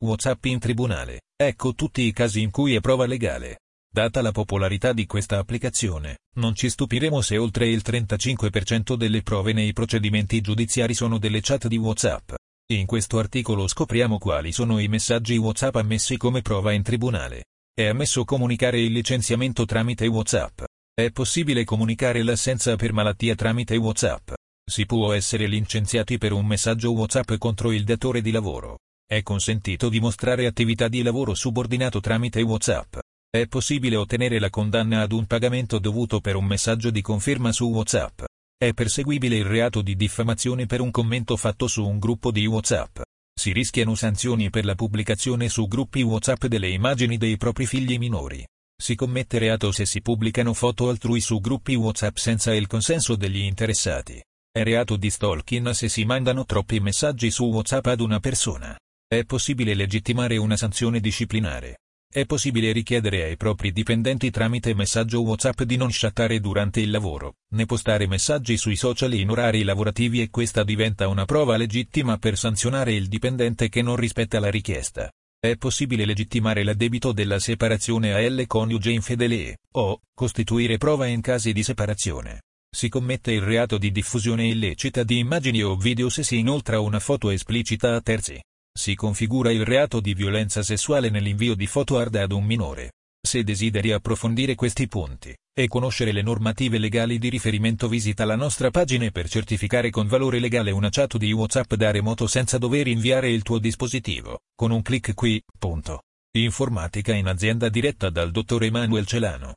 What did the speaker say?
WhatsApp in tribunale. Ecco tutti i casi in cui è prova legale. Data la popolarità di questa applicazione, non ci stupiremo se oltre il 35% delle prove nei procedimenti giudiziari sono delle chat di WhatsApp. In questo articolo scopriamo quali sono i messaggi WhatsApp ammessi come prova in tribunale. È ammesso comunicare il licenziamento tramite WhatsApp. È possibile comunicare l'assenza per malattia tramite WhatsApp. Si può essere licenziati per un messaggio WhatsApp contro il datore di lavoro. È consentito dimostrare attività di lavoro subordinato tramite WhatsApp. È possibile ottenere la condanna ad un pagamento dovuto per un messaggio di conferma su WhatsApp. È perseguibile il reato di diffamazione per un commento fatto su un gruppo di WhatsApp. Si rischiano sanzioni per la pubblicazione su gruppi WhatsApp delle immagini dei propri figli minori. Si commette reato se si pubblicano foto altrui su gruppi WhatsApp senza il consenso degli interessati. È reato di stalking se si mandano troppi messaggi su WhatsApp ad una persona. È possibile legittimare una sanzione disciplinare. È possibile richiedere ai propri dipendenti tramite messaggio WhatsApp di non chattare durante il lavoro, né postare messaggi sui social in orari lavorativi e questa diventa una prova legittima per sanzionare il dipendente che non rispetta la richiesta. È possibile legittimare l'addebito della separazione a L coniuge infedele, o, costituire prova in casi di separazione. Si commette il reato di diffusione illecita di immagini o video se si inoltra una foto esplicita a terzi si configura il reato di violenza sessuale nell'invio di foto hard ad un minore. Se desideri approfondire questi punti e conoscere le normative legali di riferimento visita la nostra pagina per certificare con valore legale una chat di WhatsApp da remoto senza dover inviare il tuo dispositivo, con un clic qui, punto. Informatica in azienda diretta dal dottor Emanuel Celano.